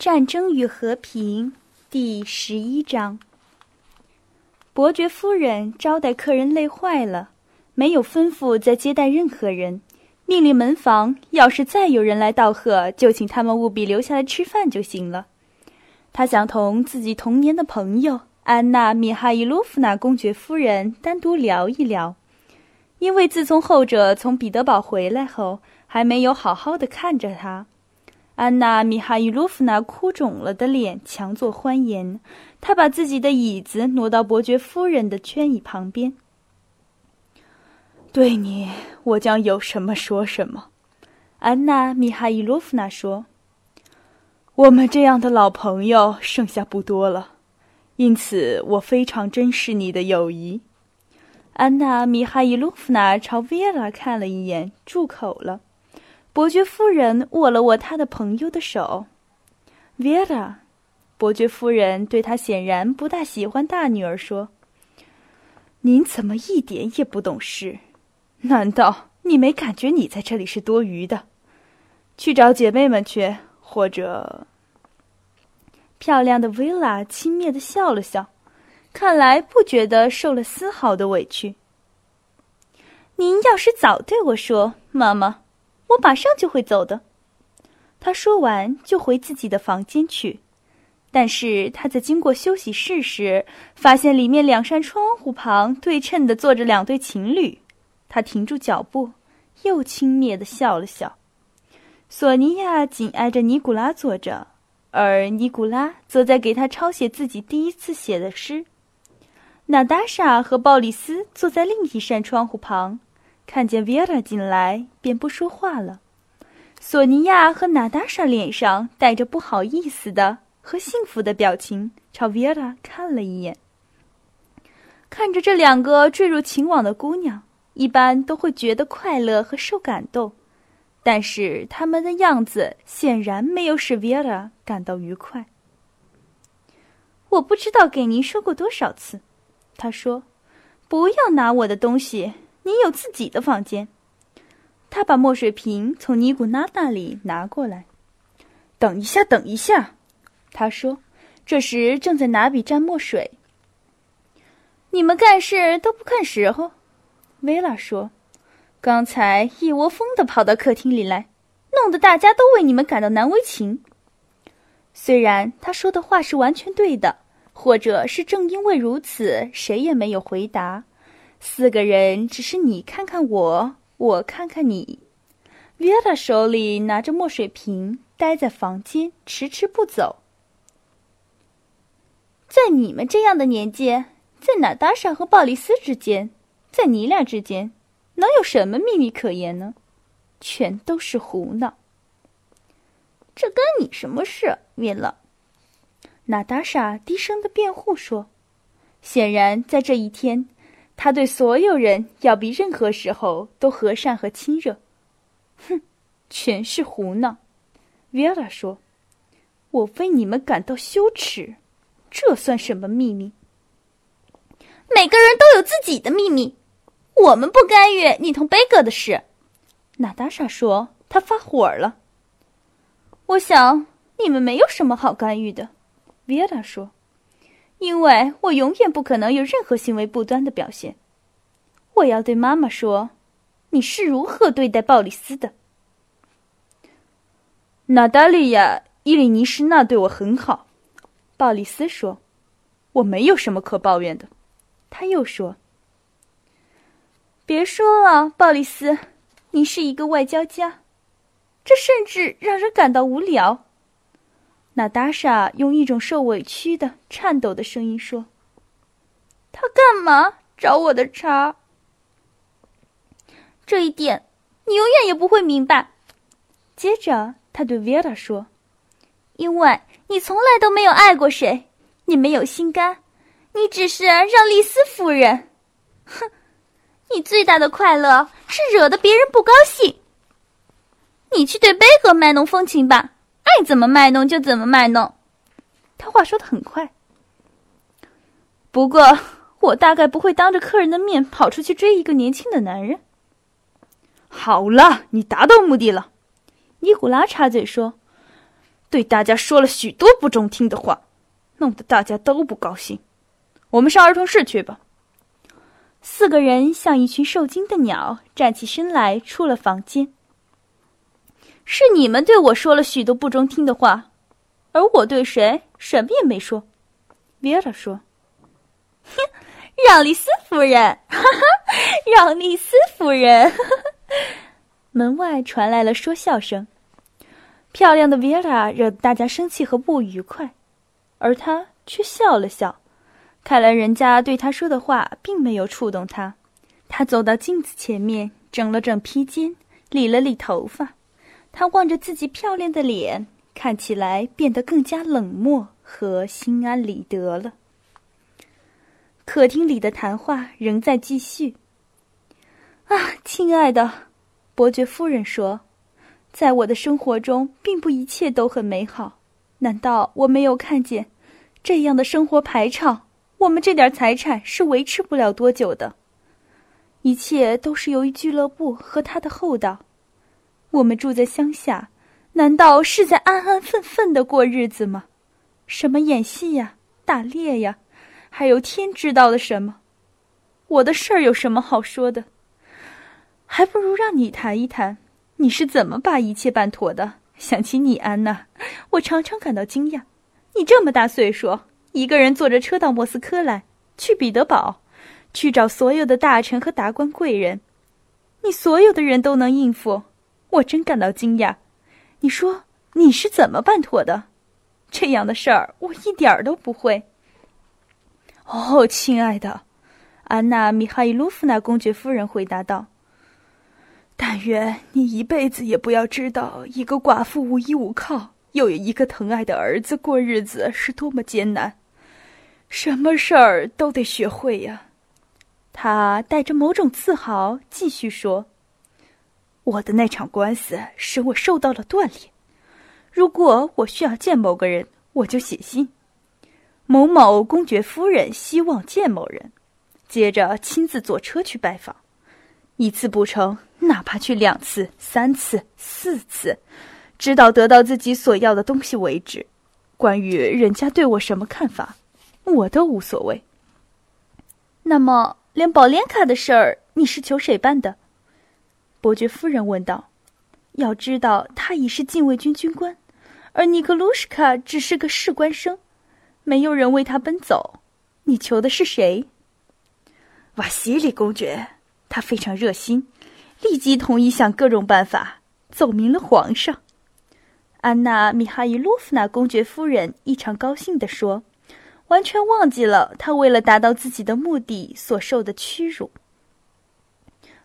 战争与和平第十一章。伯爵夫人招待客人累坏了，没有吩咐再接待任何人，命令门房要是再有人来道贺，就请他们务必留下来吃饭就行了。他想同自己童年的朋友安娜·米哈伊洛夫娜公爵夫人单独聊一聊，因为自从后者从彼得堡回来后，还没有好好的看着他。安娜·米哈伊洛夫娜哭肿了的脸强作欢颜，她把自己的椅子挪到伯爵夫人的圈椅旁边。对你，我将有什么说什么。”安娜·米哈伊洛夫娜说，“我们这样的老朋友剩下不多了，因此我非常珍视你的友谊。”安娜·米哈伊洛夫娜朝维拉看了一眼，住口了。伯爵夫人握了握他的朋友的手。Vera，伯爵夫人对他显然不大喜欢大女儿说：“您怎么一点也不懂事？难道你没感觉你在这里是多余的？去找姐妹们去，或者……”漂亮的维拉轻蔑的笑了笑，看来不觉得受了丝毫的委屈。您要是早对我说，妈妈。我马上就会走的，他说完就回自己的房间去。但是他在经过休息室时，发现里面两扇窗户旁对称的坐着两对情侣。他停住脚步，又轻蔑的笑了笑。索尼娅紧挨着尼古拉坐着，而尼古拉则在给他抄写自己第一次写的诗。娜达莎和鲍里斯坐在另一扇窗户旁。看见维拉进来，便不说话了。索尼娅和娜达莎脸上带着不好意思的和幸福的表情，朝维拉看了一眼。看着这两个坠入情网的姑娘，一般都会觉得快乐和受感动，但是他们的样子显然没有使维拉感到愉快。我不知道给您说过多少次，他说：“不要拿我的东西。”你有自己的房间。他把墨水瓶从尼古拉那里拿过来。等一下，等一下，他说，这时正在拿笔蘸墨水。你们干事都不看时候，薇拉说，刚才一窝蜂的跑到客厅里来，弄得大家都为你们感到难为情。虽然他说的话是完全对的，或者是正因为如此，谁也没有回答。四个人只是你看看我，我看看你。维拉手里拿着墨水瓶，待在房间，迟迟不走。在你们这样的年纪，在娜达莎和鲍里斯之间，在你俩之间，能有什么秘密可言呢？全都是胡闹。这干你什么事，维拉？娜达莎低声的辩护说：“显然，在这一天。”他对所有人要比任何时候都和善和亲热。哼，全是胡闹。维拉说：“我为你们感到羞耻，这算什么秘密？每个人都有自己的秘密，我们不干预你同贝格的事。”娜达莎说：“他发火了。”我想你们没有什么好干预的，维拉说。因为我永远不可能有任何行为不端的表现。我要对妈妈说：“你是如何对待鲍里斯的？”娜达利亚·伊里尼什娜对我很好，鲍里斯说：“我没有什么可抱怨的。”他又说：“别说了，鲍里斯，你是一个外交家，这甚至让人感到无聊。”娜达莎用一种受委屈的、颤抖的声音说：“他干嘛找我的茬？这一点你永远也不会明白。”接着，他对维拉说：“因为你从来都没有爱过谁，你没有心肝，你只是让丽丝夫人。哼，你最大的快乐是惹得别人不高兴。你去对贝格卖弄风情吧。”爱怎么卖弄就怎么卖弄，他话说的很快。不过我大概不会当着客人的面跑出去追一个年轻的男人。好了，你达到目的了，尼古拉插嘴说：“对大家说了许多不中听的话，弄得大家都不高兴。我们上儿童室去吧。四个人像一群受惊的鸟，站起身来，出了房间。是你们对我说了许多不中听的话，而我对谁什么也没说。维尔说：“哼，让丽丝夫人，哈哈，让丽丝夫人。”门外传来了说笑声。漂亮的维拉惹大家生气和不愉快，而她却笑了笑。看来人家对她说的话并没有触动她。她走到镜子前面，整了整披肩，理了理头发。他望着自己漂亮的脸，看起来变得更加冷漠和心安理得了。客厅里的谈话仍在继续。啊，亲爱的，伯爵夫人说，在我的生活中，并不一切都很美好。难道我没有看见这样的生活排场？我们这点财产是维持不了多久的，一切都是由于俱乐部和他的厚道。我们住在乡下，难道是在安安分分的过日子吗？什么演戏呀，打猎呀，还有天知道的什么？我的事儿有什么好说的？还不如让你谈一谈，你是怎么把一切办妥的？想起你，安娜，我常常感到惊讶。你这么大岁数。一个人坐着车到莫斯科来，去彼得堡，去找所有的大臣和达官贵人，你所有的人都能应付，我真感到惊讶。你说你是怎么办妥的？这样的事儿我一点儿都不会。哦，亲爱的，安娜·米哈伊洛夫娜公爵夫人回答道：“但愿你一辈子也不要知道一个寡妇无依无靠，又有一个疼爱的儿子过日子是多么艰难。”什么事儿都得学会呀，他带着某种自豪继续说：“我的那场官司使我受到了锻炼。如果我需要见某个人，我就写信。某某公爵夫人希望见某人，接着亲自坐车去拜访。一次不成，哪怕去两次、三次、四次，直到得到自己所要的东西为止。关于人家对我什么看法？”我都无所谓。那么，连宝莲卡的事儿，你是求谁办的？伯爵夫人问道。要知道，他已是禁卫军军官，而尼克卢什卡只是个士官生，没有人为他奔走。你求的是谁？瓦西里公爵，他非常热心，立即同意想各种办法奏明了皇上。安娜·米哈伊洛夫娜公爵夫人异常高兴地说。完全忘记了他为了达到自己的目的所受的屈辱。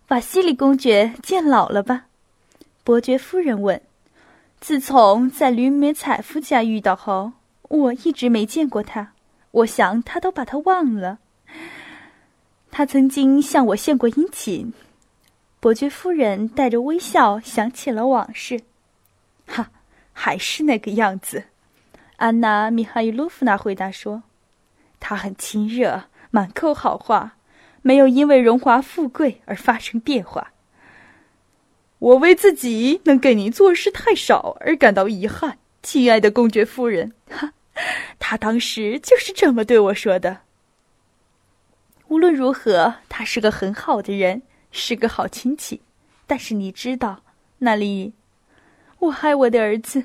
瓦西里公爵见老了吧？伯爵夫人问。自从在吕梅采夫家遇到后，我一直没见过他。我想他都把他忘了。他曾经向我献过殷勤。伯爵夫人带着微笑想起了往事。哈，还是那个样子。安娜·米哈伊洛夫娜回答说。他很亲热，满口好话，没有因为荣华富贵而发生变化。我为自己能给您做事太少而感到遗憾，亲爱的公爵夫人。哈，他当时就是这么对我说的。无论如何，他是个很好的人，是个好亲戚。但是你知道，那里，我爱我的儿子，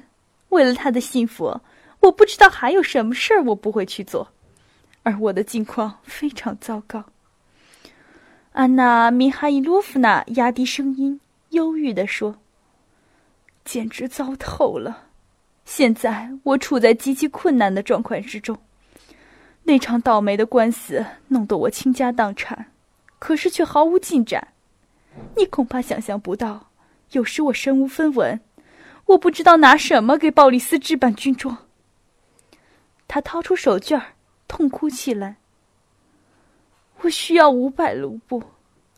为了他的幸福，我不知道还有什么事儿我不会去做。而我的境况非常糟糕。安娜·米哈伊洛夫娜压低声音，忧郁地说：“简直糟透了！现在我处在极其困难的状况之中。那场倒霉的官司弄得我倾家荡产，可是却毫无进展。你恐怕想象不到，有时我身无分文，我不知道拿什么给鲍里斯置办军装。”他掏出手绢儿。痛哭起来。我需要五百卢布，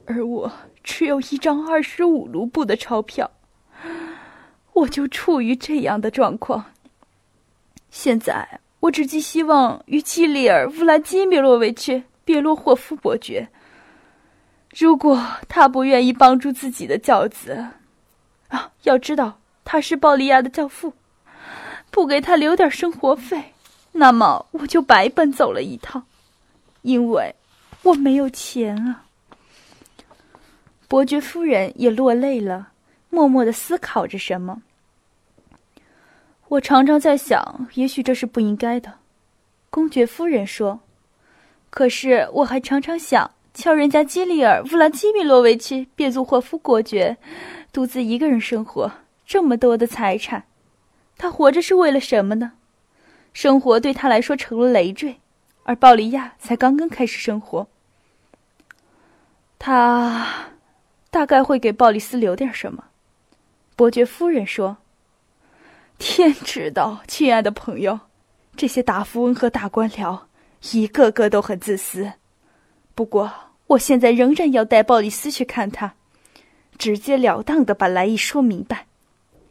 而我只有一张二十五卢布的钞票，我就处于这样的状况。现在我只寄希望于基里尔·乌拉基米洛维奇·别洛霍夫伯爵。如果他不愿意帮助自己的教子，啊，要知道他是鲍利亚的教父，不给他留点生活费，那么我就白奔走了一趟，因为我没有钱啊。伯爵夫人也落泪了，默默的思考着什么。我常常在想，也许这是不应该的。公爵夫人说：“可是我还常常想，瞧人家基里尔·乌拉基米洛维奇·别祖霍夫伯爵，独自一个人生活，这么多的财产。”他活着是为了什么呢？生活对他来说成了累赘，而鲍利亚才刚刚开始生活。他大概会给鲍里斯留点什么。伯爵夫人说：“天知道，亲爱的朋友，这些大富翁和大官僚一个个都很自私。不过，我现在仍然要带鲍里斯去看他，直截了当的把来意说明白。”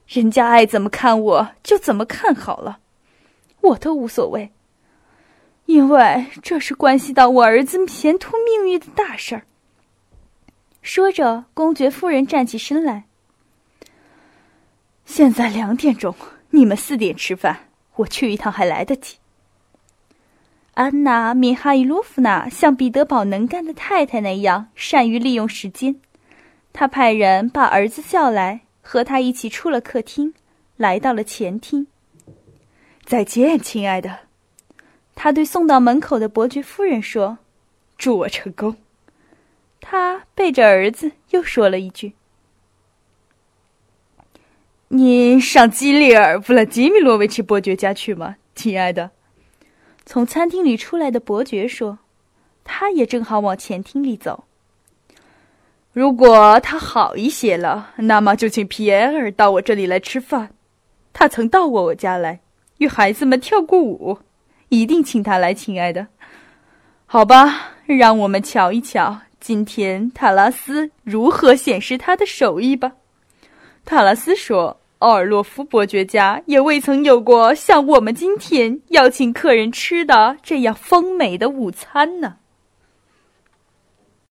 人家爱怎么看我就怎么看好了，我都无所谓，因为这是关系到我儿子前途命运的大事儿。说着，公爵夫人站起身来。现在两点钟，你们四点吃饭，我去一趟还来得及。安娜·米哈伊洛夫娜像彼得堡能干的太太那样善于利用时间，她派人把儿子叫来。和他一起出了客厅，来到了前厅。再见，亲爱的，他对送到门口的伯爵夫人说：“祝我成功。”他背着儿子又说了一句：“您上基里尔·弗拉基米洛维奇伯爵家去吗，亲爱的？”从餐厅里出来的伯爵说：“他也正好往前厅里走。”如果他好一些了，那么就请皮埃尔到我这里来吃饭。他曾到过我家来，与孩子们跳过舞。一定请他来，亲爱的。好吧，让我们瞧一瞧今天塔拉斯如何显示他的手艺吧。塔拉斯说：“奥尔洛夫伯爵家也未曾有过像我们今天邀请客人吃的这样丰美的午餐呢。”